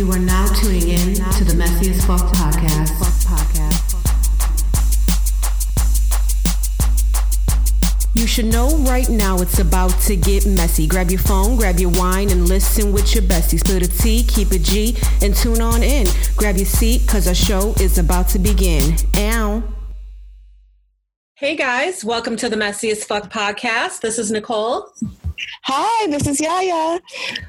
You are now tuning in to the Messiest Fuck podcast. You should know right now it's about to get messy. Grab your phone, grab your wine, and listen with your besties. Spill a T, keep it G, and tune on in. Grab your seat, cause our show is about to begin. Ow. Hey guys, welcome to the Messiest Fuck podcast. This is Nicole. Hi, this is Yaya.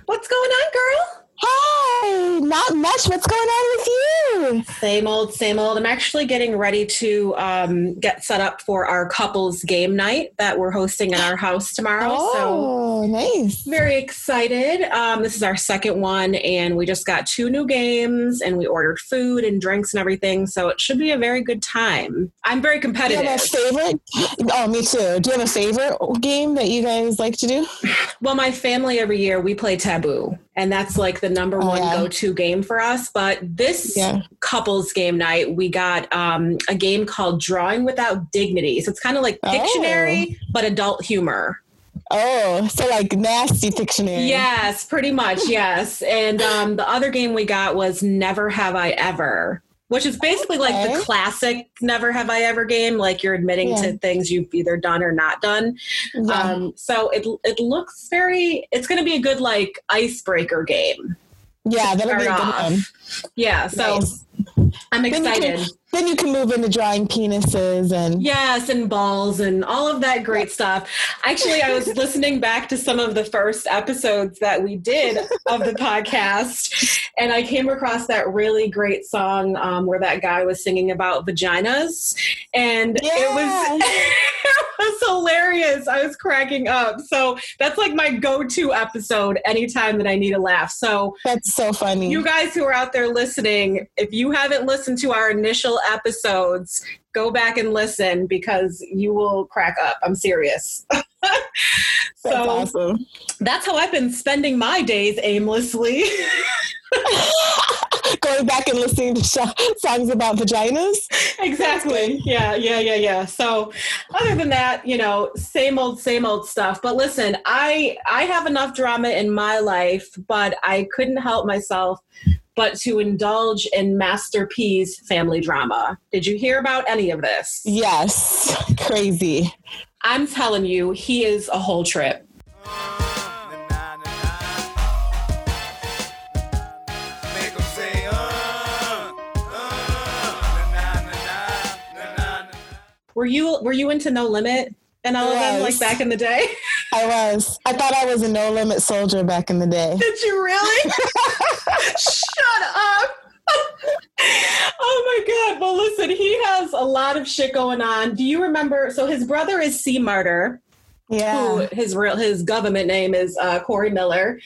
What's going on, girl? Hi, not much. What's going on with you? Same old, same old. I'm actually getting ready to um, get set up for our couples game night that we're hosting at our house tomorrow. Oh, so nice. very excited. Um, this is our second one, and we just got two new games, and we ordered food and drinks and everything. So it should be a very good time. I'm very Do you competitive. have a favorite? Oh, me too. Do you have a favorite game that you guys like to do? Well, my family every year we play Taboo, and that's like the number Oh, one yeah. go-to game for us. But this Yeah. couples game night, we got um, a game called Drawing Without Dignity. So it's kind of like Oh. But adult humor. Oh, so like nasty Pictionary. Yes, pretty much. Yes, and um, the other game we got was Never Have I Ever. Which is basically like the classic "Never Have I Ever" game. Like you're admitting Yeah. to things you've either done or not done. Yeah. Um, so it it looks very. It's going to be a good like icebreaker game. yeah, that'll be a good off. one. Yeah, so Nice. I'm Then you, excited. can, then you can move into drawing penises and Yes, and balls and all of that great stuff. Actually, I was listening back to some of the first episodes that we did of the podcast, and I came across that really great song um, where that guy was singing about vaginas, and it was it was hilarious. I was cracking up. So that's like my go-to episode anytime that I need a laugh. So that's so funny. you guys who are out there listening, if you haven't listened to our initial episodes, go back and listen because you will crack up. I'm serious. that's so awesome. that's how I've been spending my days aimlessly. Going back and listening to sh- songs about vaginas. exactly. Yeah, yeah, yeah, yeah. So other than that, you know, same old, same old stuff. But listen, I I have enough drama in my life, but I couldn't help myself but to indulge in Master P's family drama. Did you hear about any of this? Yes, crazy. I'm telling you, he is a whole trip. Were you were you into No Limit and all of them like back in the day? I was. I thought I was a no limit soldier back in the day. Did you really? Shut up. oh my god. Well listen, he has a lot of shit going on. Do you remember so his brother is C Murder. Yeah. who his real his government name is uh, Corey Miller.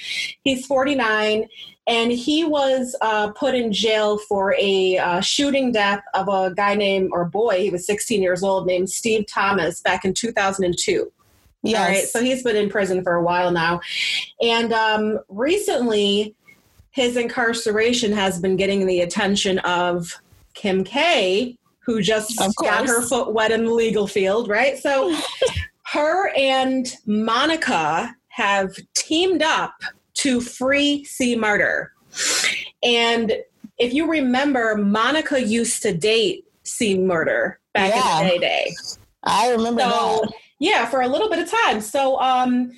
He's 49, and he was uh, put in jail for a uh, shooting death of a guy named or boy. He was 16 years old, named Steve Thomas, back in 2002. Yes. Right, so he's been in prison for a while now, and um, recently his incarceration has been getting the attention of Kim K, who just got her foot wet in the legal field, right? So her and Monica have teamed up to free C. Murder. And if you remember, Monica used to date C. Murder back Yeah. in the day day. I remember So that. Yeah, for a little bit of time. So um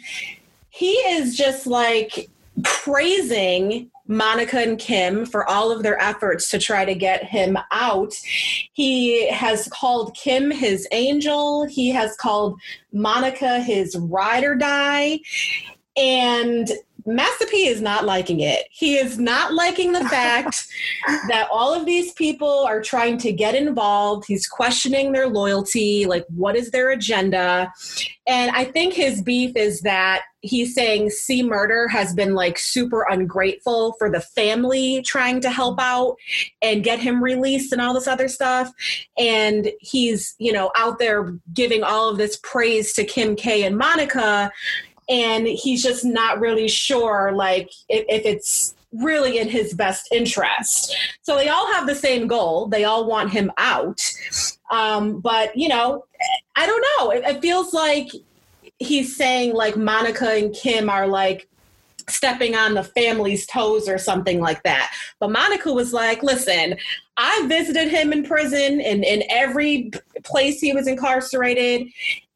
he is just like praising Monica and Kim for all of their efforts to try to get him out. He has called Kim his angel. He has called Monica his ride or die. And Master P is not liking it. He is not liking the fact that all of these people are trying to get involved. He's questioning their loyalty, like what is their agenda? And I think his beef is that he's saying C Murder has been like super ungrateful for the family trying to help out and get him released and all this other stuff. And he's, you know, out there giving all of this praise to Kim K and Monica. And he's just not really sure, like, if, if it's really in his best interest. So they all have the same goal. They all want him out. Um, but, you know, I don't know. It, it feels like he's saying, like, Monica and Kim are like, stepping on the family's toes or something like that. But Monica was like, listen, I visited him in prison and in every place he was incarcerated.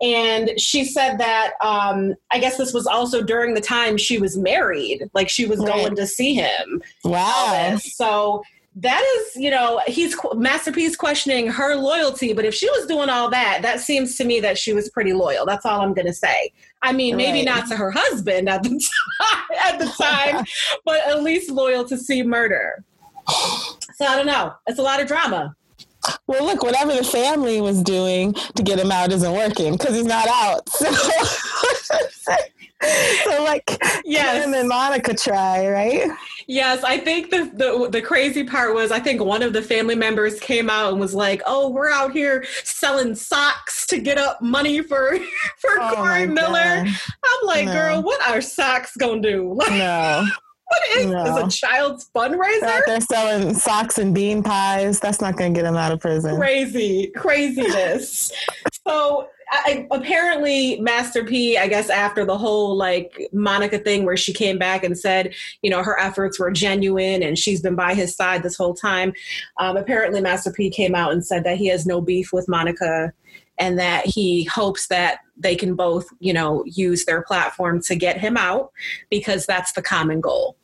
And she said that um, I guess this was also during the time she was married, like she was Right. going to see him. Wow. So that is, you know, he's Master P's questioning her loyalty, but if she was doing all that, that seems to me that she was pretty loyal. That's all I'm going to say. I mean, maybe Right. not to her husband at the time, at the time, but at least loyal to C Murder. So I don't know. It's a lot of drama. Well, look, whatever the family was doing to get him out isn't working because he's not out. So, so like, Yes. Kim and Monica try, right? Yes, I think the, the the crazy part was I think one of the family members came out and was like, "Oh, we're out here selling socks to get up money for for Oh Corey Miller." God. I'm like, No. "Girl, what are socks gonna do? Like, No, what is No. this? A child's fundraiser? they're there selling socks and bean pies. That's not going to get him out of prison. Crazy, craziness." so I, apparently, Master P, I guess after the whole like Monica thing, where she came back and said, you know, her efforts were genuine and she's been by his side this whole time. Um, apparently, Master P came out and said that he has no beef with Monica and that he hopes that they can both, you know, use their platform to get him out because that's the common goal.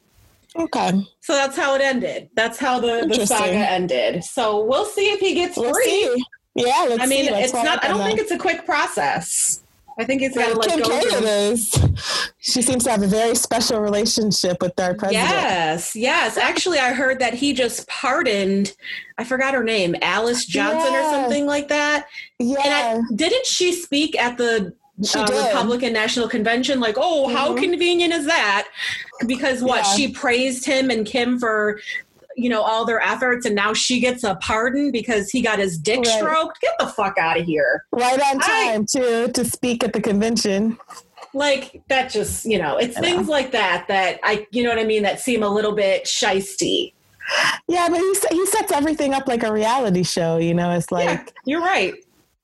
Okay, So that's how it ended. That's how the, the saga ended. So we'll see if he gets let's free. see. Yeah, let's I mean, see. It's not. I don't think that. it's a quick process. I think it's got to Kim go is. She seems to have a very special relationship with our president. Yes, yes. Actually, I heard that he just pardoned. I forgot her name, Alice Johnson or something like that. Yeah, And I, didn't she speak at the uh. Republican National Convention? Like, oh, how Mhm. convenient is that? Because what Yeah. she praised him and Kim for. You know all their efforts, and now she gets a pardon because he got his dick Right. stroked. Get the fuck out of here! right on time too to speak at the convention. like that just you know it's I things like that that i you know what i mean that seem a little bit shisty Yeah, but he he sets everything up like a reality show. You know, it's like yeah you're right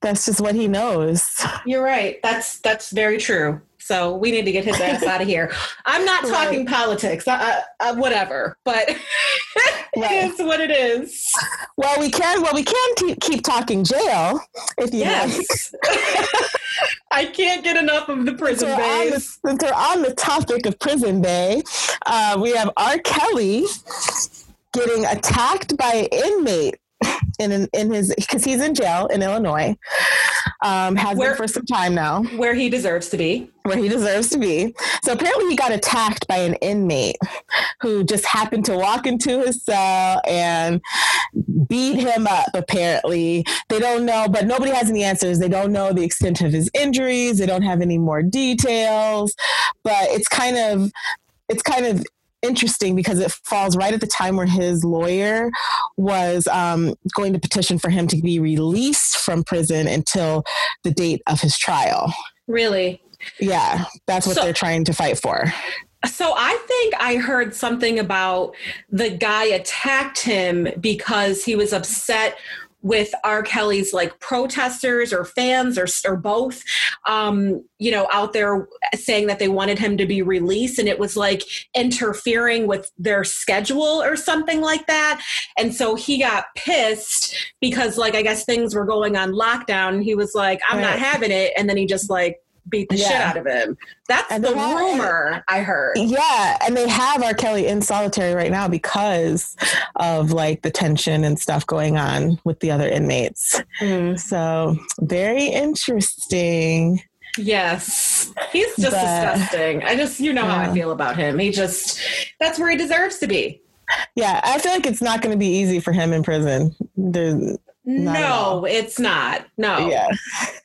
that's just what he knows. you're right that's that's very true so we need to get his ass out of here i'm not Right. talking politics uh, uh, uh, whatever but Right. it is what it is Well, we can. Well, we can keep, keep talking jail if you like. yes i can't get enough of the prison we're, on the, days since we're on the topic of prison day, uh, we have R. Kelly getting attacked by an inmate in in, in his because he's in jail in Illinois. Um, has Where- been for some time now, where he deserves to be where he deserves to be. So apparently, he got attacked by an inmate who just happened to walk into his cell and beat him up. Apparently, they don't know, but nobody has any answers. They don't know the extent of his injuries. They don't have any more details. But it's kind of it's kind of interesting because it falls right at the time where his lawyer was um, going to petition for him to be released from prison until the date of his trial. really Yeah, that's what So- they're trying to fight for. So I think I heard something about the guy attacked him because he was upset with R. Kelly's like protesters or fans or or both, um, you know, out there saying that they wanted him to be released, and it was like interfering with their schedule or something like that. And so he got pissed because, like, I guess things were going on lockdown. He was like, "I'm not having it," and then he just like beat the shit out of him. That's And the rumor I heard. Yeah, and they have R. Kelly in solitary right now because of like the tension and stuff going on with the other inmates. Hmm. So very interesting. Yes. He's just But- disgusting. I just, you know how I feel about him. He just, that's where he deserves to be. Yeah, I feel like it's not going to be easy for him in prison. There's, Not at all. No, it's not. No. Yeah,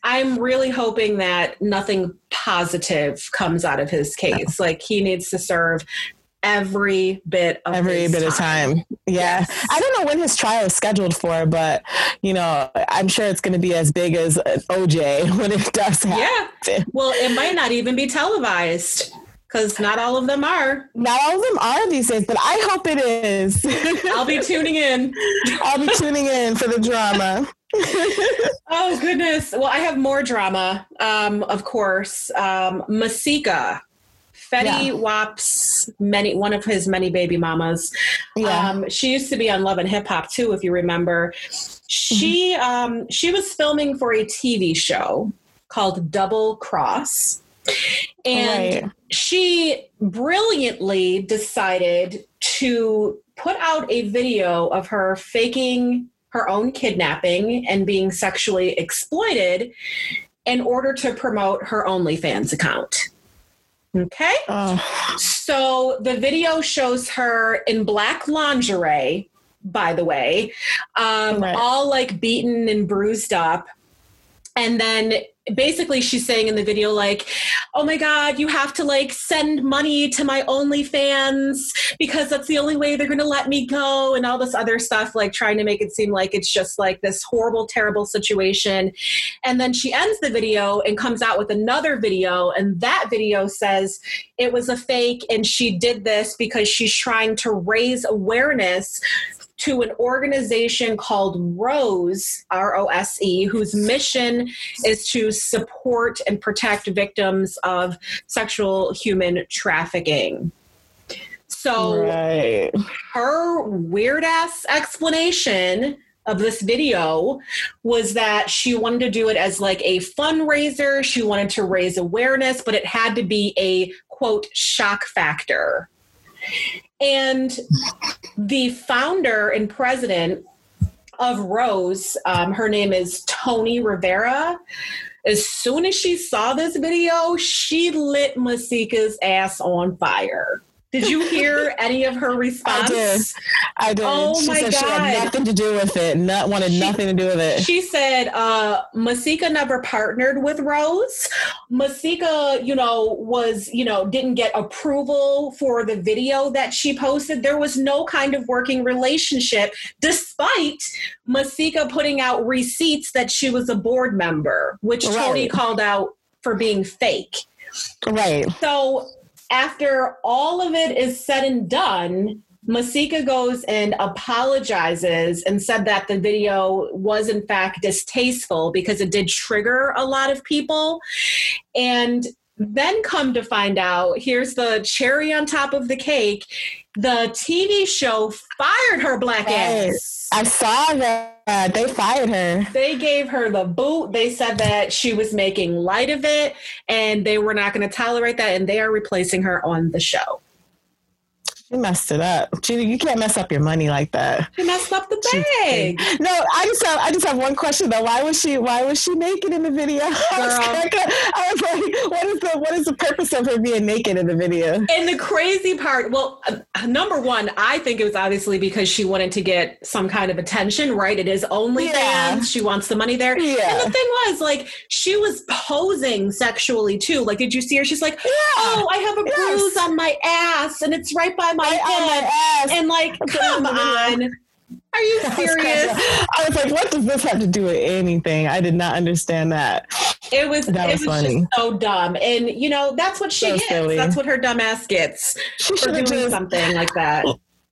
I'm really hoping that nothing positive comes out of his case. Like he needs to serve every bit of every bit of time. Yeah, Yes. I don't know when his trial is scheduled for, but you know, I'm sure it's going to be as big as OJ when it does happen. Yeah. Well, it might not even be televised because not all of them are. Not all of them are these days, but I hope it is. I'll be tuning in. I'll be tuning in for the drama. Oh goodness! Well, I have more drama. Um, of course, um, Masika Fetty Yeah. Wap's many one of his many baby mamas. Yeah. Um, she used to be on Love and Hip Hop too, if you remember. She Mm-hmm. um, she was filming for a TV show called Double Cross, and Right. she brilliantly decided to put out a video of her faking her own kidnapping and being sexually exploited in order to promote her OnlyFans account. Okay? Oh, So the video shows her in black lingerie, by the way, um, Right. all like beaten and bruised up. And then basically she's saying in the video, like, oh my God, you have to like send money to my OnlyFans because that's the only way they're going to let me go, and all this other stuff, like trying to make it seem like it's just like this horrible, terrible situation. And then she ends the video and comes out with another video, and that video says it was a fake and she did this because she's trying to raise awareness to an organization called Rose, R O S E, whose mission is to support and protect victims of sexual human trafficking. So right. her weird ass explanation of this video was that she wanted to do it as like a fundraiser. She wanted to raise awareness, but it had to be a quote shock factor. And the founder and president of Rose, um, her name is Tony Rivera. As soon as she saw this video, she lit Masika's ass on fire. Did you hear any of her response? did. I did. Oh she my said she had God. nothing to do with it. Not wanted She- nothing to do with it. She said uh, Masika never partnered with Rose. Masika, you know, was, you know, didn't get approval for the video that she posted. There was no kind of working relationship, despite Masika putting out receipts that she was a board member, which Tony called out for being fake. right. So after all of it is said and done, Masika goes and apologizes and said that the video was in fact distasteful because it did trigger a lot of people. And then come to find out, here's the cherry on top of the cake. The TV show fired her black Right. ass. I saw that. They fired her. They gave her the boot. They said that she was making light of it and they were not going to tolerate that. And they are replacing her on the show. She messed it up. She, you can't mess up your money like that. She messed up the She bag. No, I just have I just have one question though. Why was she why was she naked in the video? I was, I was like, what is the what is the purpose of her being naked in the video? And the crazy part, well, uh, number one, I think it was obviously because she wanted to get some kind of attention, right? It is OnlyFans. Yeah. She wants the money there. Yeah. And the thing was, like, she was posing sexually too. Like, did you see her? She's like, oh, I have a Yes. bruise on my ass and it's right by my Right on my ass. And like, come on the video. on. Are you I was serious? I was like, what does this have to do with anything? I did not understand that. It was That it was was funny. just so dumb. And you know, that's what she So gets. silly. That's what her dumb ass gets She for should have doing just something like that.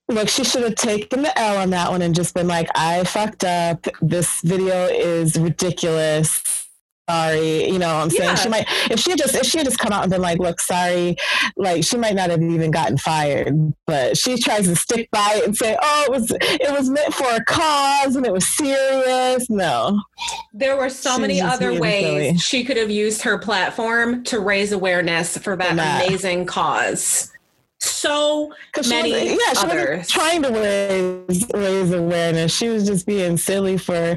look. She should have taken the L on that one and just been like, I fucked up. This video is ridiculous. Sorry, you know what I'm saying? Yeah. She might if she had just if she had just come out and been like, look, sorry, like she might not have even gotten fired. But she tries to stick by it and say, Oh, it was it was meant for a cause and it was serious. No. There were so She's many other ways silly. she could have used her platform to raise awareness For that. amazing cause. So 'Cause she many wasn't- yeah, she others. trying to raise raise awareness. She was just being silly for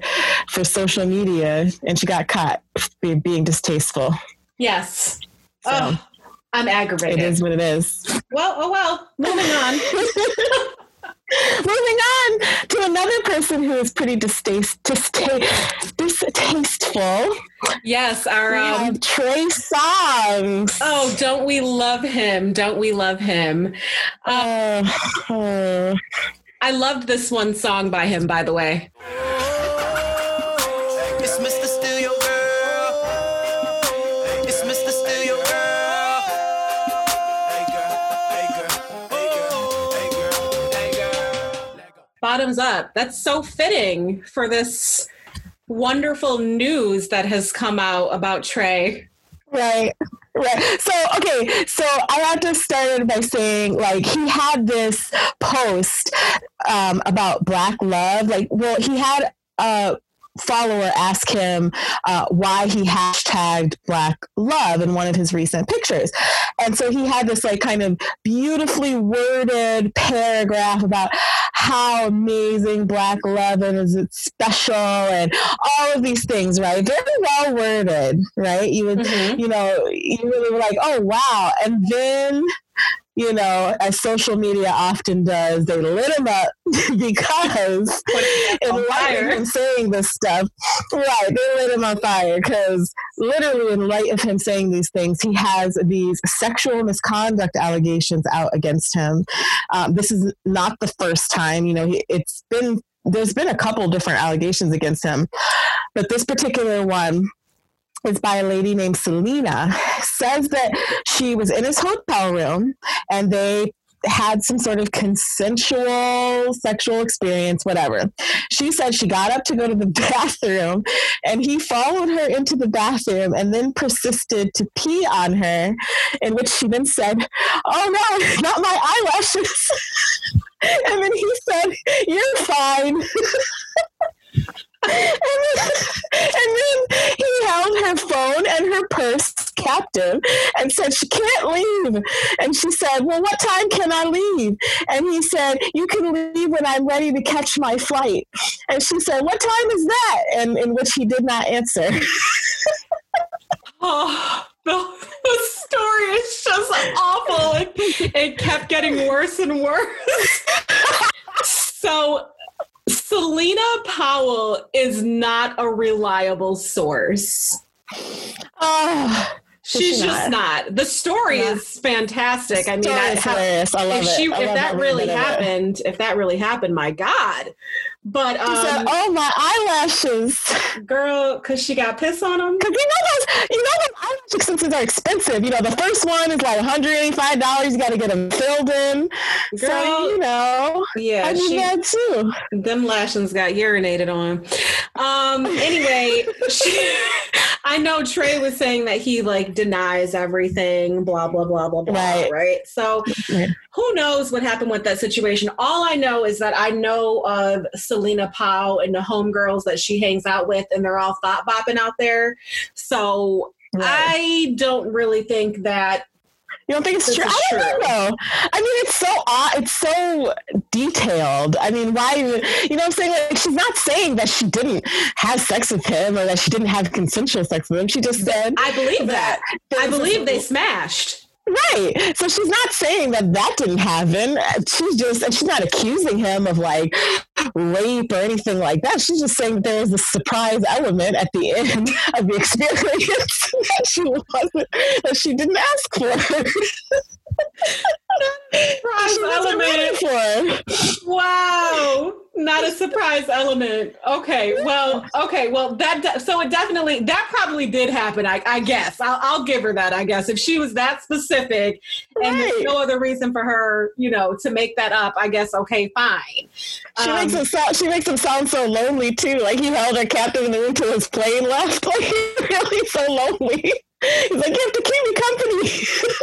for social media, and she got caught being, being distasteful. yes. So oh, I'm aggravated. It is what it is. Well, oh well. Moving on. Moving on to another person who is pretty distaste, dista- distasteful. yes, our um, Trey Songz. Oh, don't we love him? Don't we love him? Uh, Uh, uh, I loved this one song by him, by the way. Bottoms up. That's so fitting for this wonderful news that has come out about Trey. Right. Right. So, okay. So I have to start by saying, like, he had this post um, about Black love. Like, well, he had a follower asked him uh, why he hashtagged Black love in one of his recent pictures. And so he had this, like, kind of beautifully worded paragraph about how amazing Black love and is, it's special, and all of these things, right? Very well worded, right? You would, Mhm. you know, you really were like, oh wow. And then, you know, as social media often does, they lit him up because in light of him saying this stuff, right, they lit him on fire because literally in light of him saying these things, he has these sexual misconduct allegations out against him. Um, this is not the first time, you know, he, it's been, there's been a couple different allegations against him, but this particular one is by a lady named Selena, says that she was in his hotel room and they had some sort of consensual sexual experience, whatever. She said she got up to go to the bathroom and he followed her into the bathroom and then persisted to pee on her, in which she then said, Oh no, not my eyelashes. and then he said, You're fine. And, then, and then he held her phone and her purse captive and said she can't leave. And she said well what time can i leave? And he said you can leave when i'm ready to catch my flight. And she said what time is that? And in which he did not answer. Oh, the, the story is just awful. It, it kept getting worse and worse. so, Selena Powell is not a reliable source. oh She's she just not. The story Yeah. is fantastic. I mean, I, is how- hilarious. I love if it. she, if that really bit of it. happened, if that really happened, my God. But She said, um, "Oh my eyelashes." girl, because she got piss on them. Cause you know those, you know those eyelash extensions are expensive. You know, the first one is like $185. You got to get them filled in. so, Girl, you know, Yeah, I she, that too. them lashings got urinated on. Um, anyway, she, I know Trey was saying that he like denies everything, blah blah blah blah blah. Right. Right. So who knows what happened with that situation? All I know is that I know of Selena Powell and the homegirls that she hangs out with, and they're all thought bopping out there. So I don't really think that you don't think it's true? I don't true. know. I mean, it's so odd. It's so detailed. I mean, why? You know what I'm saying? Like, she's not saying that she didn't have sex with him or that she didn't have consensual sex with him. She just said I believe that. I believe they smashed. Right. So she's not saying that that didn't happen. She's just, and she's not accusing him of like rape or anything like that. She's just saying there was a surprise element at the end of the experience that she wasn't, that she didn't ask for. Surprise she wasn't ready element. for. Wow, not a surprise element. Okay, well, okay, well that de- so it definitely that probably did happen. I, I guess I'll, I'll give her that. I guess if she was that specific and there's no other reason for her, you know, to make that up, I guess okay, fine. She Um, makes him sound. She makes him sound so lonely too. Like he held her captive in the room till his plane left. Like he's really so lonely. He's like, you have to keep me company.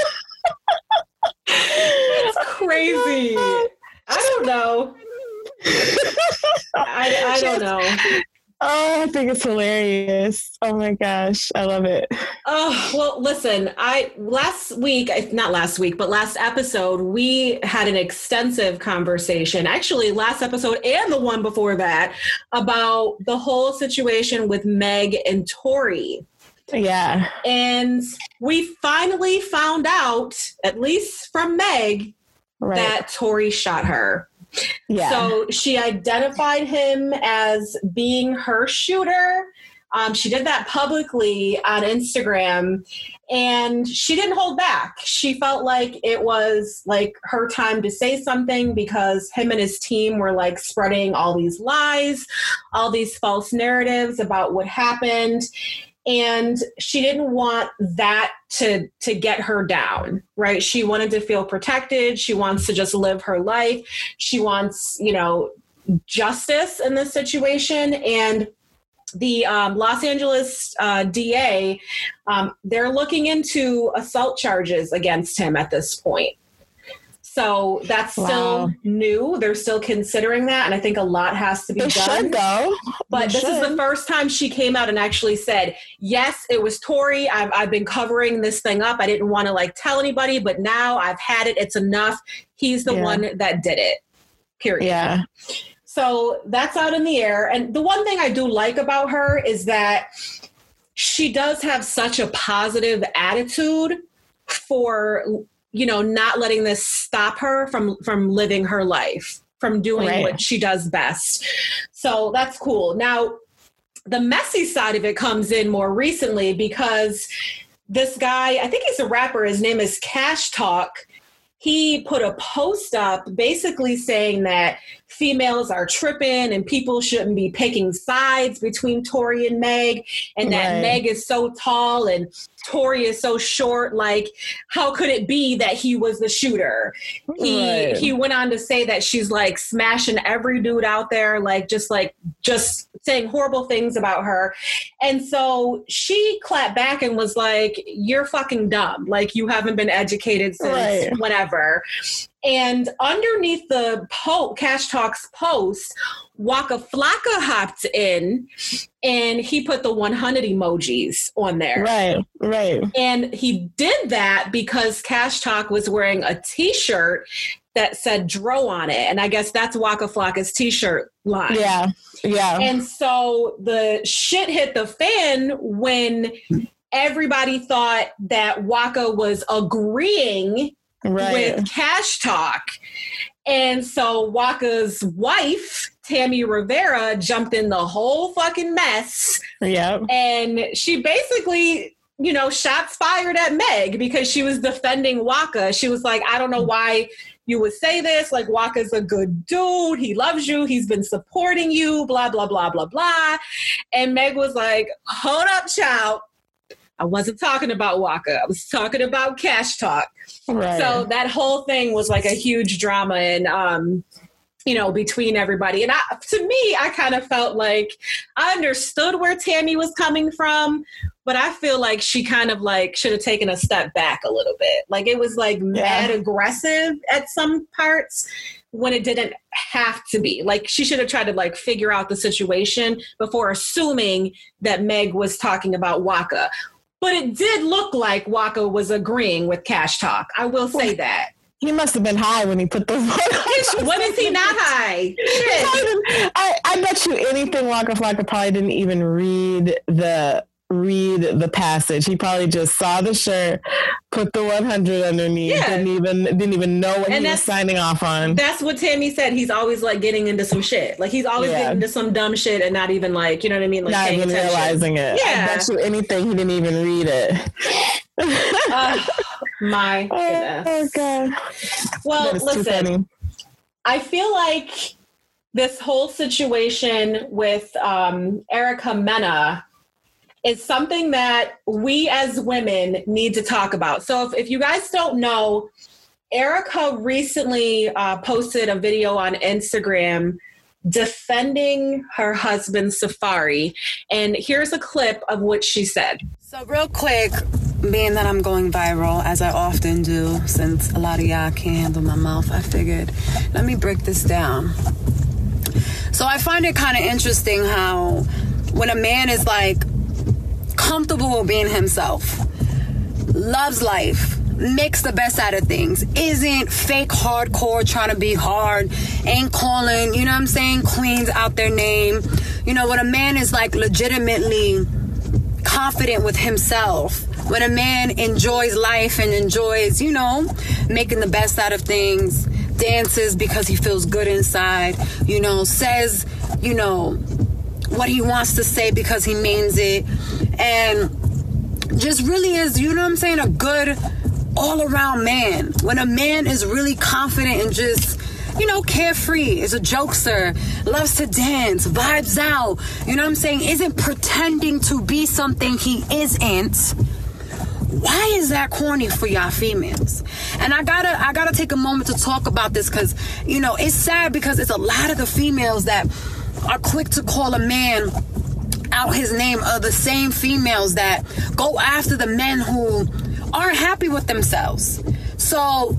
It's crazy. I don't know. I, I don't know. Oh, I think it's hilarious. Oh my gosh, I love it. Oh, well, listen, I last week, not last week, but last episode, we had an extensive conversation, actually, last episode and the one before that, about the whole situation with Meg and Tory. Yeah, And we finally found out, at least from Meg, right. that Tory shot her. Yeah, So she identified him as being her shooter. Um, she did that publicly on Instagram and she didn't hold back. She felt like it was like her time to say something because him and his team were like spreading all these lies, all these false narratives about what happened. And she didn't want that to to get her down, right? She wanted to feel protected. She wants to just live her life she wants you know justice in this situation and the um, Los Angeles uh, DA, um, they're looking into assault charges against him at this point. So that's still new. They're still considering that, and I think a lot has to be done. should though. But this is the first time she came out and actually said, "Yes, it was Tory. I've I've been covering this thing up. I didn't want to like tell anybody, but now I've had it. It's enough. He's the Yeah. one that did it." Period. Yeah. So that's out in the air. And the one thing I do like about her is that she does have such a positive attitude for you know not letting this stop her from from living her life from doing Right. what she does best. So that's cool. Now the messy side of it comes in more recently because this guy i think he's a rapper his name is cash talk. He put a post up basically saying that females are tripping and people shouldn't be picking sides between Tory and Meg, and that Right. Meg is so tall and Tory is so short. Like, how could it be that he was the shooter? He Right. he went on to say that she's like smashing every dude out there, like just like just saying horrible things about her. And so she clapped back and was like, You're fucking dumb. Like you haven't been educated since Right. whenever. And underneath the po- Cash Talks post, Waka Flocka hopped in and he put the 100 emojis on there. Right. Right. And he did that because Cash Talk was wearing a t shirt that said Dro on it. And I guess that's Waka Flocka's t shirt line. Yeah. Yeah. And so the shit hit the fan when everybody thought that Waka was agreeing right. with Cash Talk. And so Waka's wife, Tammy Rivera, jumped in the whole fucking mess. Yep. And she basically, you know, shots fired at Meg because she was defending Waka. She was like, I don't know why you would say this. Like, Waka's a good dude. He loves you. He's been supporting you, blah, blah, blah, blah, blah. And Meg was like, hold up, child. I wasn't talking about Waka. I was talking about cash talk. Right. So that whole thing was like a huge drama and um you know between everybody and I, to me I kind of felt like I understood where Tammy was coming from but I feel like she kind of like should have taken a step back a little bit like it was like mad aggressive at some parts when it didn't have to be like she should have tried to like figure out the situation before assuming that Meg was talking about Waka but it did look like Waka was agreeing with Cash Talk. I will say that. he must have been high when he put the when is he not high? Shit. I, I bet you anything Waka Flocka probably didn't even read the read the passage. He probably just saw the shirt, put the 100 underneath, Yeah. didn't even didn't even know what And he was signing off on. That's what Tammy said. He's always like getting into some shit. Like he's always Yeah. getting into some dumb shit and not even like, you know what I mean? Like Not even attention. realizing it. Yeah. I bet you anything he didn't even read it. Ugh, my Oh, goodness. God. Well, That is too listen. I feel like this whole situation with um, Erica Mena is something that we as women need to talk about. So, if, if you guys don't know, Erica recently uh, posted a video on Instagram defending her husband Safari. And here's a clip of what she said. So, real quick, being that I'm going viral, as I often do, since a lot of y'all can't handle my mouth, I figured, let me break this down. So, I find it kind of interesting how when a man is like comfortable with being himself, loves life, makes the best out of things, isn't fake hardcore trying to be hard, ain't calling, you know what I'm saying, queens out their name. You know, when a man is like legitimately confident with himself, when a man enjoys life and enjoys, you know, making the best out of things, dances because he feels good inside, you know, says, you know, what he wants to say because he means it, and just really is, you know what I'm saying, a good all around man. When a man is really confident and just, you know, carefree, is a jokester, loves to dance, vibes out, you know what I'm saying, isn't pretending to be something he isn't. Why is that corny for y'all females? And I gotta I gotta take a moment to talk about this because you know it's sad because it's a lot of the females that are quick to call a man out his name are the same females that go after the men who aren't happy with themselves. So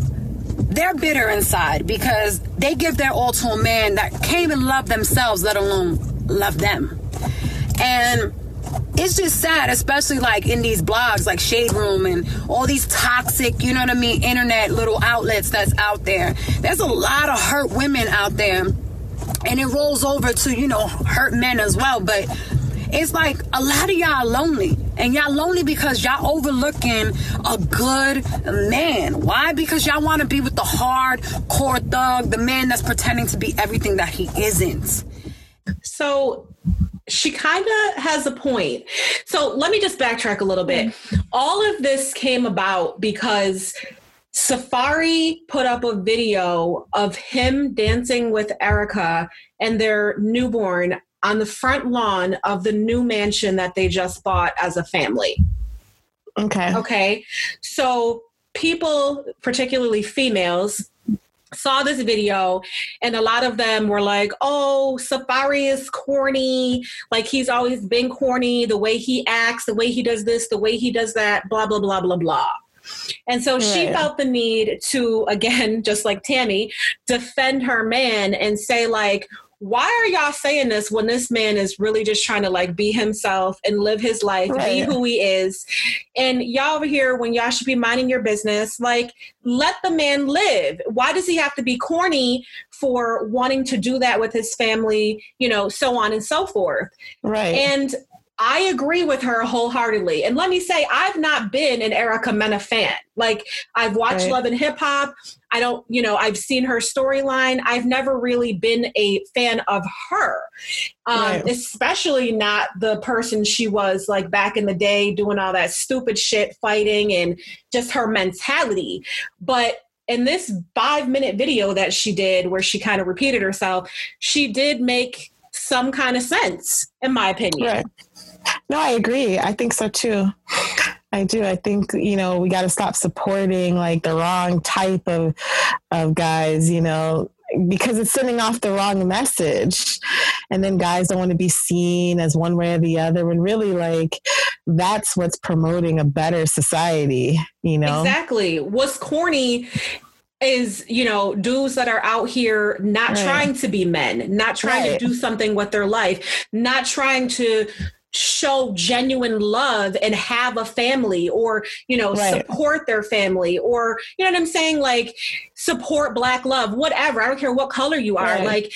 they're bitter inside because they give their all to a man that can't even love themselves, let alone love them. And it's just sad, especially like in these blogs like Shade Room and all these toxic, you know what I mean, internet little outlets that's out there. There's a lot of hurt women out there. And it rolls over to, you know, hurt men as well. But it's like a lot of y'all lonely. And y'all lonely because y'all overlooking a good man. Why? Because y'all want to be with the hardcore thug, the man that's pretending to be everything that he isn't. So she kind of has a point. So let me just backtrack a little bit. Mm. All of this came about because Safari put up a video of him dancing with Erica and their newborn on the front lawn of the new mansion that they just bought as a family. Okay. Okay. So people, particularly females, saw this video and a lot of them were like, oh, Safari is corny. Like he's always been corny. The way he acts, the way he does this, the way he does that, blah, blah, blah, blah, blah. And so she Right. felt the need to, again, just like Tammy, defend her man and say, like, why are y'all saying this when this man is really just trying to like be himself and live his life, be who he is? And y'all over here, when y'all should be minding your business, like let the man live. Why does he have to be corny for wanting to do that with his family, you know, so on and so forth? Right. And I agree with her wholeheartedly. And let me say, I've not been an Erica Mena fan. Like, I've watched Right. Love and Hip Hop. I don't, you know, I've seen her storyline. I've never really been a fan of her, um, Right. especially not the person she was like back in the day doing all that stupid shit, fighting, and just her mentality. But in this five minute video that she did, where she kind of repeated herself, she did make some kind of sense, in my opinion. Right. No, I agree. I think so too. I do. I think you know we got to stop supporting like the wrong type of of guys. You know, because it's sending off the wrong message, and then guys don't want to be seen as one way or the other. When really, like that's what's promoting a better society. You know. Exactly. What's corny is, you know, dudes that are out here not Right. trying to be men, not trying Right. to do something with their life, not trying to show genuine love and have a family or you know Right. support their family or you know what i'm saying? Like support black love whatever. I don't care what color you are. Right. like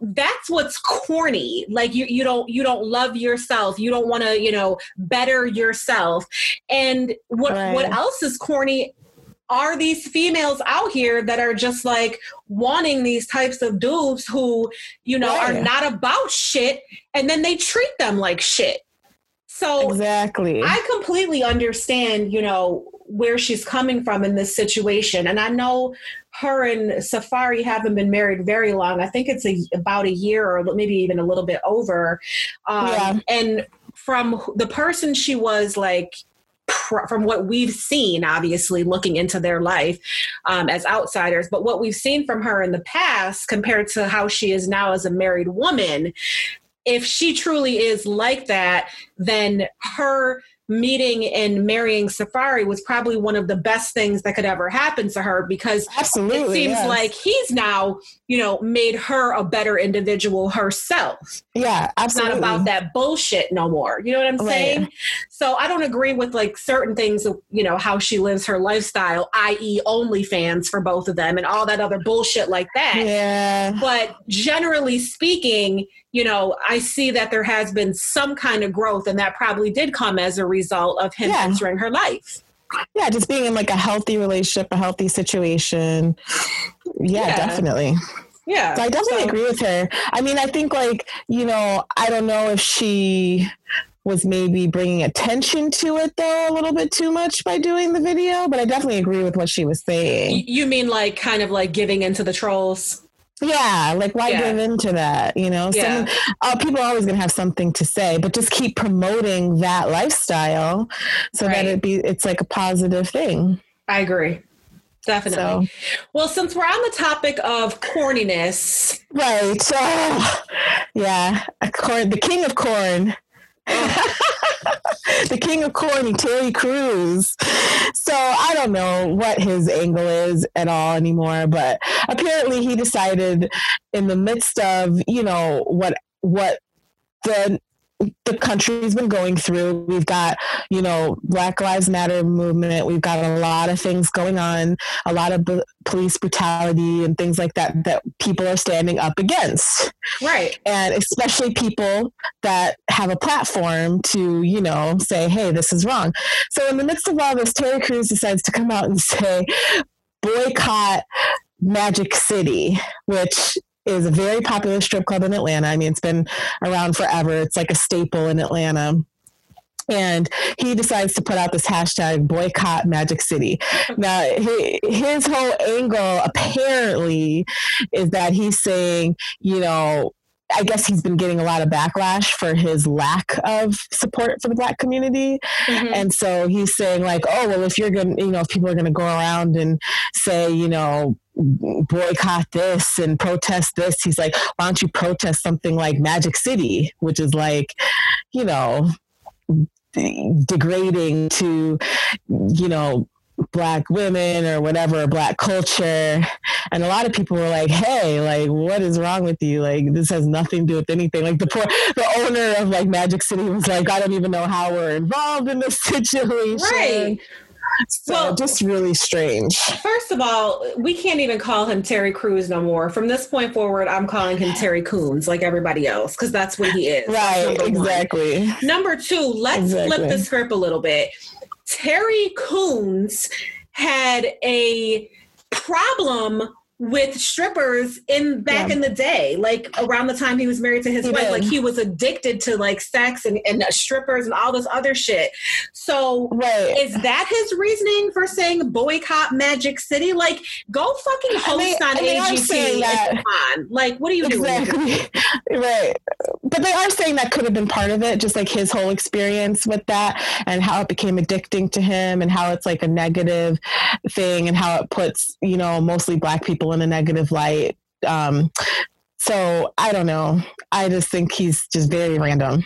that's what's corny. Like you you don't you don't love yourself. You don't want to you know better yourself. And what Right. what else is corny are these females out here that are just like wanting these types of dudes who you know are not about shit and then they treat them like shit so Exactly. I completely understand, you know, where she's coming from in this situation. And I know her and Safari haven't been married very long. I think it's a, about a year or maybe even a little bit over. Um, Yeah. And from the person she was like, from what we've seen, obviously looking into their life um, as outsiders, but what we've seen from her in the past compared to how she is now as a married woman, if she truly is like that, then her meeting and marrying Safari was probably one of the best things that could ever happen to her because Absolutely. it seems yes. like he's now, you know, made her a better individual herself. yeah, It's absolutely. not about that bullshit no more. You know what I'm Right. saying? So I don't agree with like certain things, you know, how she lives her lifestyle, i.e., OnlyFans for both of them and all that other bullshit like that Yeah. but generally speaking you know i see that there has been some kind of growth and that probably did come as a result of him Yeah. entering her life yeah, just being in like a healthy relationship, a healthy situation. Yeah, Yeah. definitely. yeah So I definitely So- agree with her. I mean, I think like, you know, I don't know if she was maybe bringing attention to it though a little bit too much by doing the video, but I definitely agree with what she was saying. you mean like kind of like giving into the trolls Yeah, like why Yeah. give into that? You know, Yeah. Someone, uh, people are always going to have something to say, but just keep promoting that lifestyle so Right. that it be it's like a positive thing. i agree definitely So well since we're on the topic of corniness right, oh, yeah, a corn, the king of corn. the king of corny, Terry Crews. So I don't know what his angle is at all anymore, but apparently he decided in the midst of, you know, what what the the country's been going through. We've got, you know, Black Lives Matter movement. We've got a lot of things going on, a lot of b- police brutality and things like that that people are standing up against. Right. And especially people that have a platform to, you know, say, hey, this is wrong. So in the midst of all this, Terry Crews decides to come out and say, boycott Magic City, which is a very popular strip club in Atlanta. I mean, it's been around forever. It's like a staple in Atlanta. And he decides to put out this hashtag boycott Magic City. Now, hi- his whole angle apparently is that he's saying, you know, I guess he's been getting a lot of backlash for his lack of support for the black community. Mhm. And so he's saying, like, oh, well, if you're going to, you know, if people are going to go around and say, you know, boycott this and protest this, he's like, why don't you protest something like Magic City, which is like, you know, degrading to, you know, black women or whatever black culture. And a lot of people were like hey like what is wrong with you? Like this has nothing to do with anything. Like the poor the owner of like magic city was like i don't even know how we're involved in this situation. Right. So Well- just really strange First of all, we can't even call him Terry Crews no more. From this point forward, I'm calling him Terry Coons like everybody else because that's what he is. Right number one. exactly Number two, let's flip the script a little bit. Terry Coons had a problem with strippers in back Yeah. in the day, like around the time he was married to his He wife. did. Like he was addicted to like sex and, and uh, strippers and all this other shit. So right is that his reasoning for saying boycott Magic City? Like, go fucking host they- on and they are AGT. on. Like, what are you doing? Exactly. right. But they are saying that could have been part of it, just like his whole experience with that and how it became addicting to him and how it's like a negative thing and how it puts, you know, mostly black people in a negative light. Um, so I don't know. I just think he's just very random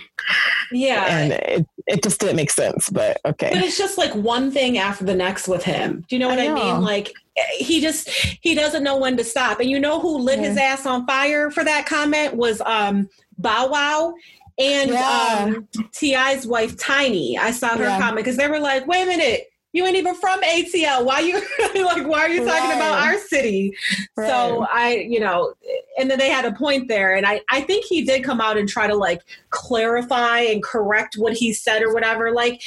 Yeah. and it, it just didn't make sense, but okay. but it's just like one thing after the next with him. Do you know what I I, know. mean? Like he just he doesn't know when to stop. And you know who lit his ass on fire for that comment was um Bow Wow and Yeah. um T.I.'s wife Tiny. I saw her Yeah. comment because they were like, "Wait a minute." You ain't even from ATL. Why you like? Why are you talking Right. about our city? So I, you know, and then they had a point there, and I, I think he did come out and try to like clarify and correct what he said or whatever. Like,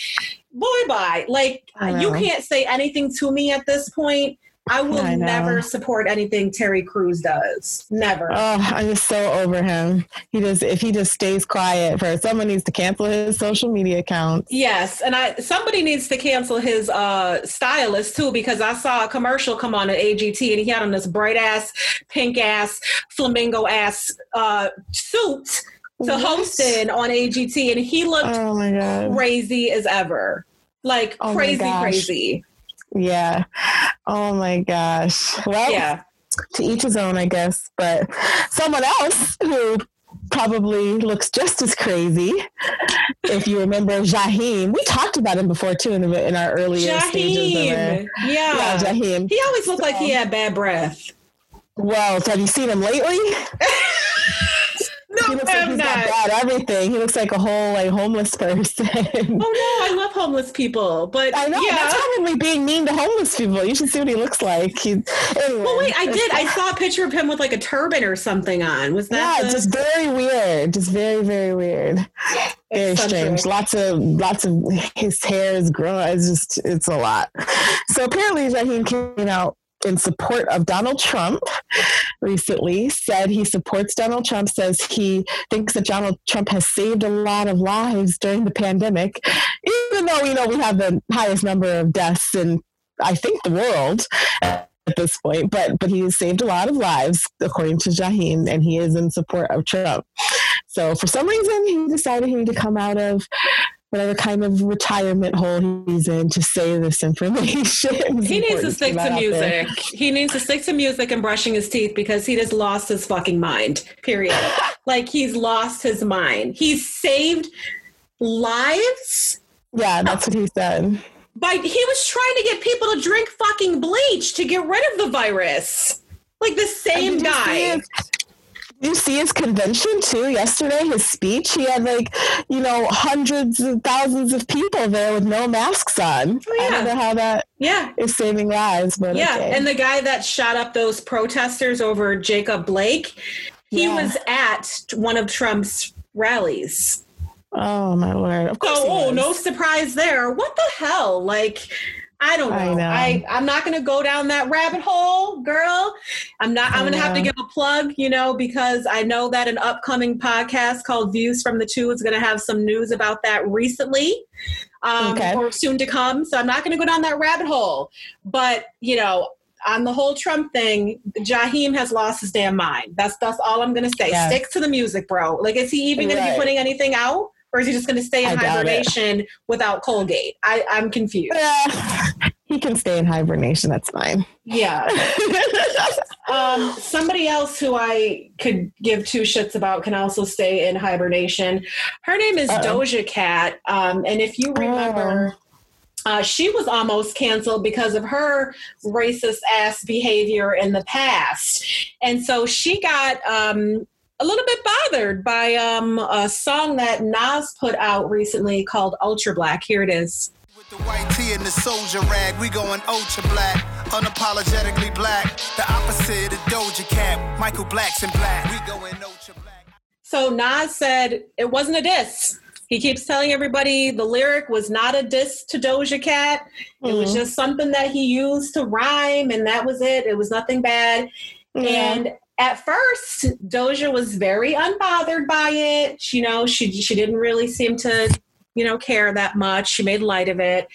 boy, bye. Like, you can't say anything to me at this point. I will I never support anything Terry Crews does. Never. Oh, I'm just so over him. He just if he just stays quiet for someone needs to cancel his social media accounts. Yes, and I somebody needs to cancel his uh stylist too because I saw a commercial come on at AGT and he had on this bright ass, pink ass, flamingo ass uh suit to What? host in on AGT and he looked Oh crazy as ever. Like Oh crazy, crazy. Yeah. Oh my gosh. Well, Yeah. to each his own, I guess. But someone else who probably looks just as crazy, if you remember Jaheim, we talked about him before too in, the, in our earlier stages. Of our, Yeah. yeah, Jaheim. He always looked like he had bad breath. Well, so have you seen him lately? No, He looks I like he's not. got bad everything. He looks like a whole like homeless person. Oh no, I love homeless people, but I know yeah. that's probably being mean to homeless people. You should see what he looks like. He, anyway, Well, wait, I did. I saw a picture of him with like a turban or something on. Was that? yeah, the- just very weird. Just very, very weird. Very Eccentric. strange. Lots of, lots of his hair is growing. It's just, it's a lot. So apparently, Jaheim came out in support of Donald Trump recently. Said he supports Donald Trump. Says he thinks that Donald Trump has saved a lot of lives during the pandemic, even though we know we have the highest number of deaths in, I think, the world at this point, but but he has saved a lot of lives according to Jaheim, and he is in support of Trump. So for some reason, he decided he needed to come out of whatever kind of retirement hole he's in to say this information. He needs to stick to music. He needs to stick to music and brushing his teeth because he just lost his fucking mind. Period. like he's lost his mind. He's saved lives Yeah, that's what he said. by he was trying to get people to drink fucking bleach to get rid of the virus. Like the same Did you see guy. his- did you see his convention too yesterday? His speech. He had like, you know, hundreds of thousands of people there with no masks on. Oh, I yeah. don't know how that Yeah. is saving lives, but Yeah, okay. and the guy that shot up those protesters over Jacob Blake, he Yeah. was at one of Trump's rallies. oh my lord! Of course, So, oh, no surprise there. What the hell? Like, I don't know. I know. I, I'm not going to go down that rabbit hole, girl. I'm not. I'm going to have to give a plug, you know, because I know that an upcoming podcast called Views from the Two is going to have some news about that recently, um, Okay. or soon to come. So I'm not going to go down that rabbit hole. But you know, on the whole Trump thing, Jaheim has lost his damn mind. That's that's all I'm going to say. Yeah. Stick to the music, bro. Like, is he even going to be putting anything out? Or is he just going to stay in I hibernation without Colgate? I, I'm confused. Yeah. He can stay in hibernation. That's fine. Yeah. Um, somebody else who I could give two shits about can also stay in hibernation. Her name is Uh-oh. Doja Cat. Um, and if you remember, uh, she was almost canceled because of her racist ass behavior in the past. And so she got um, a little bit bothered by um, a song that Nas put out recently called Ultra Black. Here it is. With the white tee and the soldier rag, we going ultra black, unapologetically black. The opposite of Doja Cat, Michael Blackson black. We going ultra black. So Nas said it wasn't a diss. He keeps telling everybody the lyric was not a diss to Doja Cat. It was Mhm. just something that he used to rhyme, and that was it. It was nothing bad. And at first, Doja was very unbothered by it. You know, she she didn't really seem to, you know, care that much. She made light of it.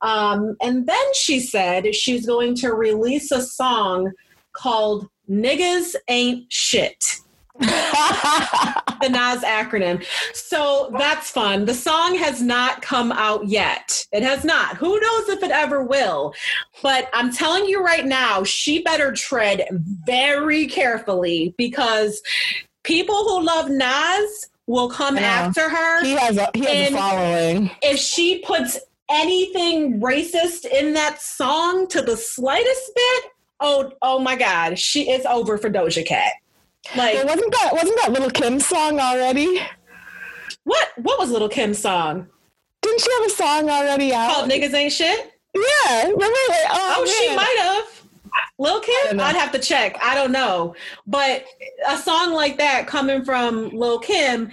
Um, and then she said she's going to release a song called "Niggas Ain't Shit." the Nas acronym. So that's fun. The song has not come out yet. It has not. Who knows if it ever will? But I'm telling you right now, she better tread very carefully because people who love Nas will come Yeah. after her he has a he has And- a following. if she puts anything racist in that song to the slightest bit. Oh, oh my God, she is over for Doja Cat. Like But wasn't that wasn't that Lil Kim song already? what? What was Lil Kim's song? Didn't she have a song already out? called Niggas Ain't Shit? Yeah, remember? Like, oh, Oh, she might have. Lil Kim? I'd have to check. I don't know. But a song like that coming from Lil Kim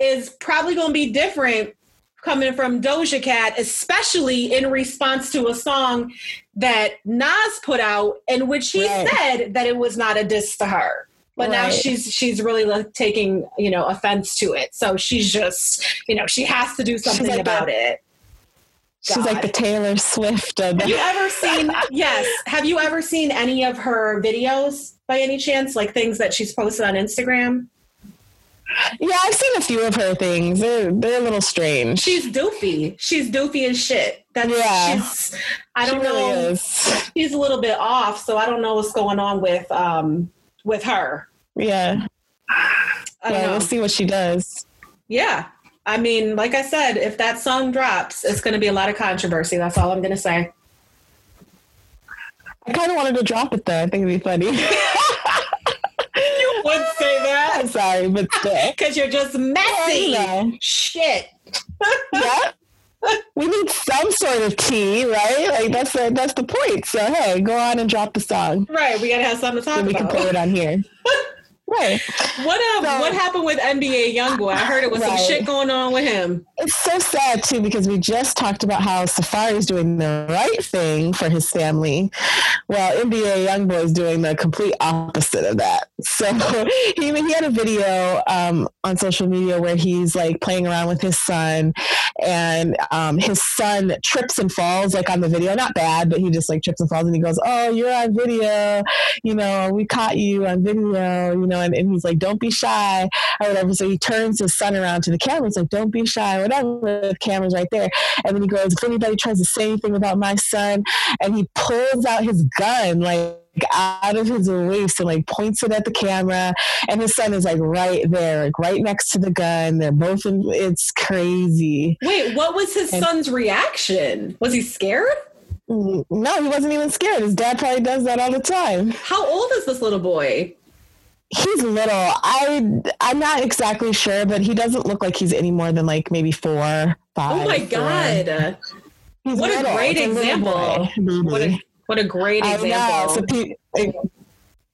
is probably going to be different coming from Doja Cat, especially in response to a song that Nas put out in which he Right. said that it was not a diss to her. But now she's she's really like, taking you know offense to it. So she's just you know she has to do something like about the- it. She's like the Taylor Swift of Have you ever seen? yes. Have you ever seen any of her videos by any chance? Like things that she's posted on Instagram? Yeah, I've seen a few of her things. They're they're a little strange. She's doofy. She's doofy as shit. That's Yeah. she's. I She don't really know. is. She's a little bit off, so I don't know what's going on with um with her. Yeah. I don't Well, know. we'll see what she does. Yeah. I mean, like I said, if that song drops, it's going to be a lot of controversy. That's all I'm going to say. I kind of wanted to drop it though. I think it'd be funny. You would say that I'm sorry, but still. because you're just messy. know. Shit. yeah. We need some sort of tea, right? Like that's the that's the point. So hey, go on and drop the song. Right. We got to have something to talk Then we can about. play it on here. right. What uh, So- what happened with NBA YoungBoy? I heard it was some shit going on with him. It's so sad too because we just talked about how Safaree is doing the right thing for his family, while NBA YoungBoy is doing the complete opposite of that. So he he had a video um, on social media where he's like playing around with his son, and um, his son trips and falls like on the video. Not bad, but he just like trips and falls, and he goes, "Oh, you're on video, you know, we caught you on video, you know." And and he's like, "Don't be shy," or whatever. So he turns his son around to the camera. He's like, "Don't be shy," whatever. The camera's right there, and then he goes, "If anybody tries to say anything about my son," and he pulls out his gun, like out of his waist and like points it at the camera and his son is like right there like right next to the gun they're both in it's crazy Wait, what was his And- son's reaction? Was he scared? Mm, no he wasn't even scared his dad probably does that all the time How old is this little boy? He's little i i'm not exactly sure but he doesn't look like he's any more than like maybe four five Oh my god. What a great It's example. What a what a great I example. know. So pe-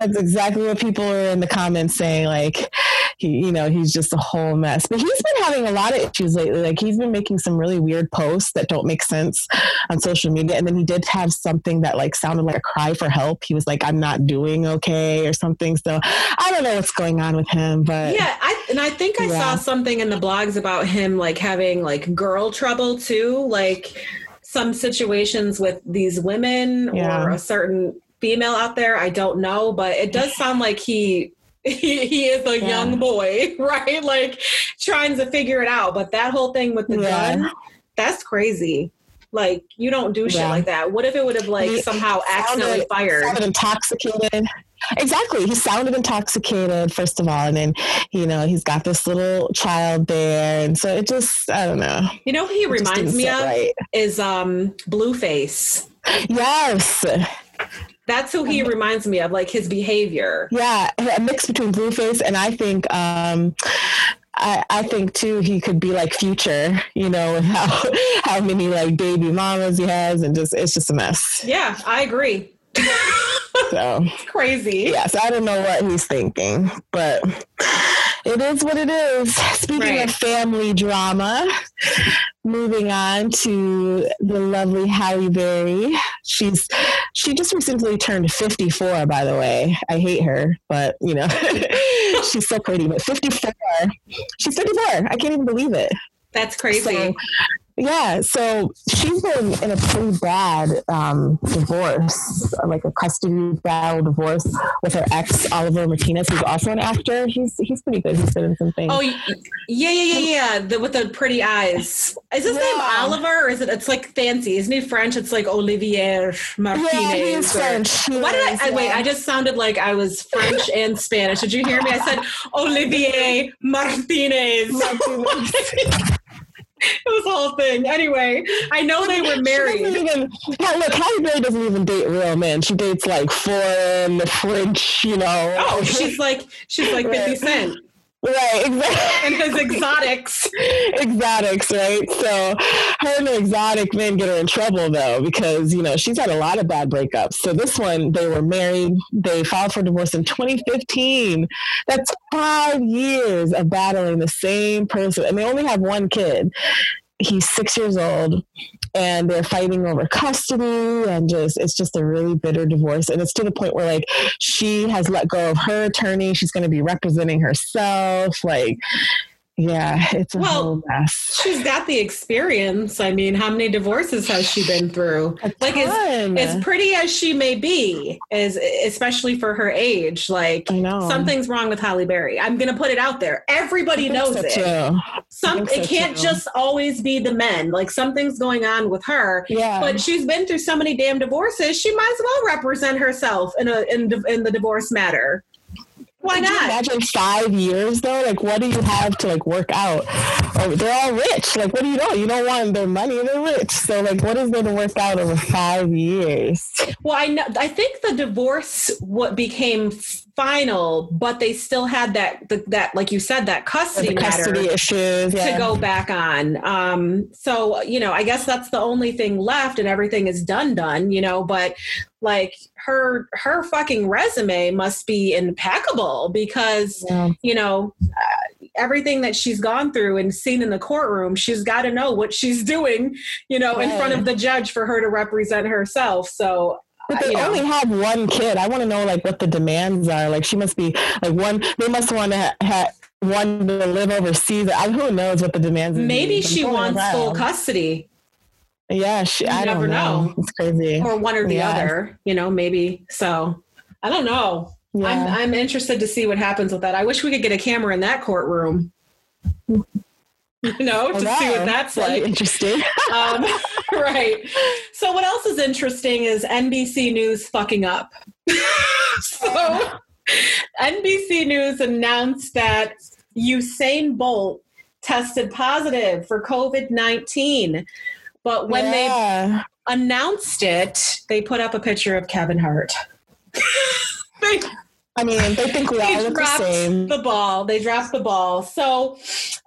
that's exactly what people are in the comments saying. Like, he, you know, he's just a whole mess. But he's been having a lot of issues lately. Like, he's been making some really weird posts that don't make sense on social media. And then he did have something that like sounded like a cry for help. He was like, "I'm not doing okay" or something. So I don't know what's going on with him, but Yeah, I and I think I Yeah. saw something in the blogs about him like having like girl trouble too, like some situations with these women Yeah. or a certain female out there. I don't know, but it does sound like he he, he is a Yeah. young boy, right? Like trying to figure it out. But that whole thing with the Yeah. gun, that's crazy. Like you don't do shit Yeah. like that. What if it would have like He somehow accidentally sounded- fired? sounded intoxicated. Exactly. He sounded intoxicated, first of all. And then, you know, he's got this little child there. And so it just, I don't know. You know he It reminds me of right. is um Blueface. Yes. That's who he reminds me of, like his behavior. Yeah. A mix between Blueface and I think, um, I, I think too he could be like Future, you know, with how how many like baby mamas he has and just it's just a mess. Yeah, I agree. So Crazy. yes, I don't know what he's thinking, but it is what it is. Speaking Right. of family drama, moving on to the lovely Halle Berry. She's she just recently turned 54, by the way. I hate her, but you know, she's so pretty. But 54, she's 54. I can't even believe it. That's crazy. So, yeah, so she's been in a pretty bad um, divorce, like a custody battle divorce with her ex Oliver Martinez, who's also an actor. He's he's pretty good. He's been in some things. oh, yeah, yeah, yeah, yeah. The, with the pretty eyes. Is his name Oliver or is it? It's like fancy. Isn't he French? It's like Olivier Martinez. yeah, he's or- French. Why did I, I wait? I just sounded like I was French and Spanish. Did you hear me? I said Olivier Martinez. it was a whole thing. Anyway, I know they were married. even, look, Halle Berry doesn't even date real men. She dates like foreign, French, you know. Oh, she's like she's like Fifty Cent right, exactly. and his exotics. exotics, right? So her and the exotic men get her in trouble though, because you know she's had a lot of bad breakups. So this one, they were married, they filed for divorce in 2015. That's five years of battling the same person, and they only have one kid. He's six years old, and they're fighting over custody, and just it's just a really bitter divorce. And it's to the point where like she has let go of her attorney. She's going to be representing herself. Like, yeah, it's a Well, whole mess. She's got the experience. I mean, how many divorces has she been through? Like as, ton. as pretty as she may be, as especially for her age, like something's wrong with Halle Berry. I'm gonna put it out there. Everybody knows so, it. too. Some think so, it can't too. just always be the men. Like something's going on with her. Yeah. But she's been through so many damn divorces. She might as well represent herself in a in, in the divorce matter. Why Could you not? imagine five years though? Like, what do you have to like work out? Oh, they're all rich. Like, what do you know? You don't want their money. They're rich. So, like, what is there to work out over five years? Well, I know. I think the divorce what became final, but they still had that the, that like you said that custody, custody issues. Yeah. to go back on. Um, so you know, I guess that's the only thing left, and everything is done, done. You know, but like her her fucking resume must be impeccable because Yeah. you know uh, everything that she's gone through and seen in the courtroom she's got to know what she's doing you know in front of the judge for her to represent herself so But uh, they you know. only have one kid. I want to know like what the demands are. Like she must be like one. They must want to ha- ha- one to live overseas. I, who knows what the demands? maybe she wants full custody Yeah, she, You I never don't know. know. It's crazy. or one or the Yeah. other you know maybe so i don't know I'm, I'm interested to see what happens with that. I wish we could get a camera in that courtroom. You know, to see what that's like. interesting. Um, right. So, what else is interesting is NBC News fucking up. so, NBC News announced that Usain Bolt tested positive for COVID 19. But when they announced it, they put up a picture of Kevin Hart. they, I mean, they think we all look the same. the ball. They dropped the ball. So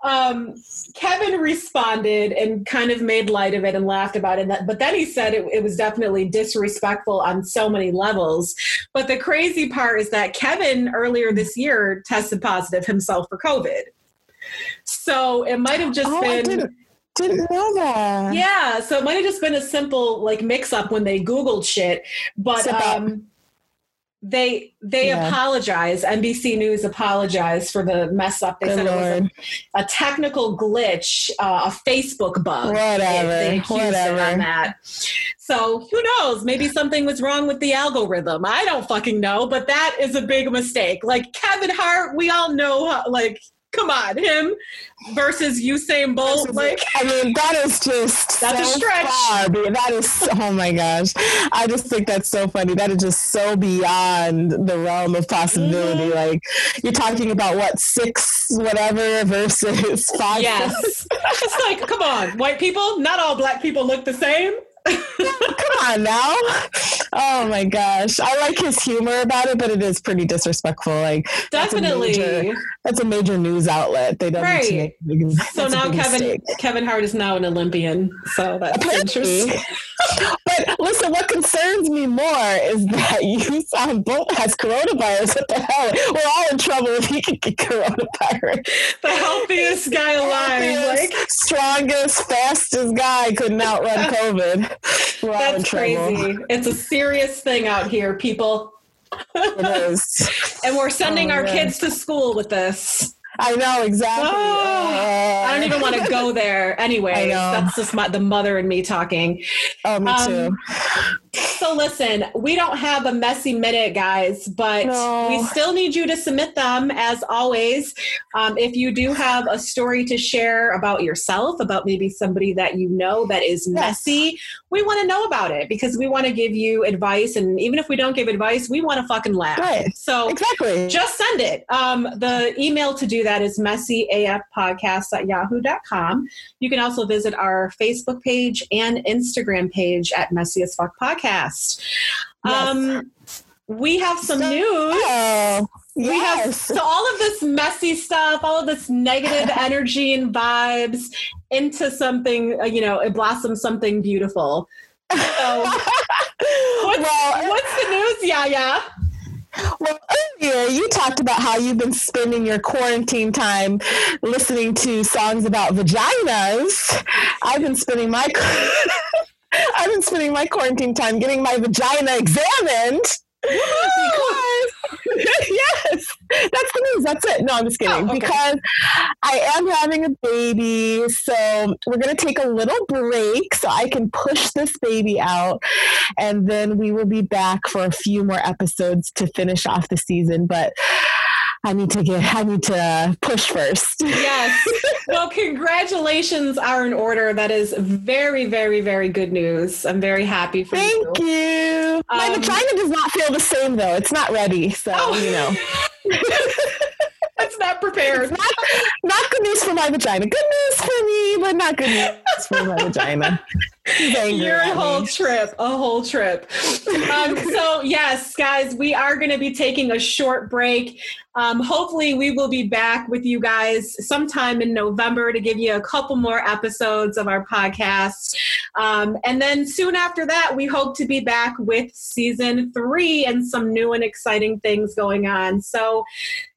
um, Kevin responded and kind of made light of it and laughed about it. But then he said it, it was definitely disrespectful on so many levels. But the crazy part is that Kevin earlier this year tested positive himself for COVID. So it might have just Oh, been. didn't, didn't know that. Yeah, so it might have just been a simple like mix up when they Googled shit. But um they they Yeah. apologize. NBC News apologized for the mess up. They Good said it was a, a technical glitch, uh, a Facebook bug. Whatever, whatever. on that. So who knows? Maybe something was wrong with the algorithm. I don't fucking know, but that is a big mistake. Like Kevin Hart, we all know. How, like, come on, him versus Usain Bolt. Like, I mean, that is just That's a stretch. far. That is oh my gosh. I just think that's so funny. That is just so beyond the realm of possibility. Mm-hmm. Like you're talking about what six whatever versus five. Yes. it's like, come on, white people, not all black people look the same. Come on now. Oh my gosh. I like his humor about it, but it is pretty disrespectful. Like that's a Definitely. major- That's a major news outlet. They don't Right. big- So now Kevin mistake. Kevin Hart is now an Olympian. So that's interesting. but listen, what concerns me more is that Usain Bolt has coronavirus. What the hell? We're all in trouble if he can get coronavirus. The healthiest guy alive. Strongest, fastest guy couldn't outrun COVID. We're that's crazy. It's a serious thing out here, people. It is. And we're sending Oh, our man. kids to school with this. I know exactly. Oh, I don't even want to go there. Anyway, that's just my, the mother and me talking. Oh, me Um, too. So listen, we don't have a messy minute, guys, but No. we still need you to submit them as always. Um, if you do have a story to share about yourself, about maybe somebody that you know that is messy, we want to know about it because we want to give you advice. And even if we don't give advice, we want to fucking laugh. Right. So Exactly. just send it. Um, the email to do that is messyafpodcast at yahoo.com. You can also visit our Facebook page and Instagram page at Messy as Fuck Podcast. Um, we have some So- news. Oh, We have so all of this messy stuff, all of this negative energy and vibes into something, uh, you know, it blossoms something beautiful. So, what's, well, what's the news, Yaya? Well, earlier you talked about how you've been spending your quarantine time listening to songs about vaginas. I've been spending my I've been spending my quarantine time getting my vagina examined. Yes, that's the news. That's it. No, I'm just kidding. Oh, okay. Because I am having a baby, so we're gonna take a little break so I can push this baby out, and then we will be back for a few more episodes to finish off the season. But I need to get I need to push first. Yes. Well, congratulations are in order. That is very, very, very good news. I'm very happy for Thank you. you. My Um, vagina does not feel the same though. It's not ready, so Oh. you know. It's not prepared. Not, not good news for my vagina. Good news for me, but not good news for my vagina. You're a whole me. trip, a whole trip. Um, so, yes, guys, we are going to be taking a short break. Um, hopefully, we will be back with you guys sometime in November to give you a couple more episodes of our podcast. Um, and then soon after that, we hope to be back with season three and some new and exciting things going on. So,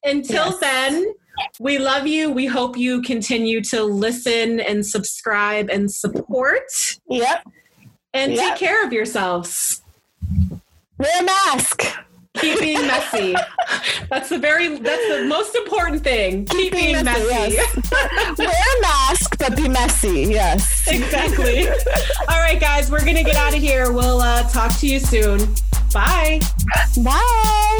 until Yes. then, we love you. We hope you continue to listen and subscribe and support Yep. and Yeah. take care of yourselves. Wear a mask. Keep being messy. That's the very that's the most important thing. Keep being messy. yes. Wear a mask, but be messy. Yes. exactly. All right, guys, we're gonna get out of here. We'll uh, talk to you soon. Bye. Bye.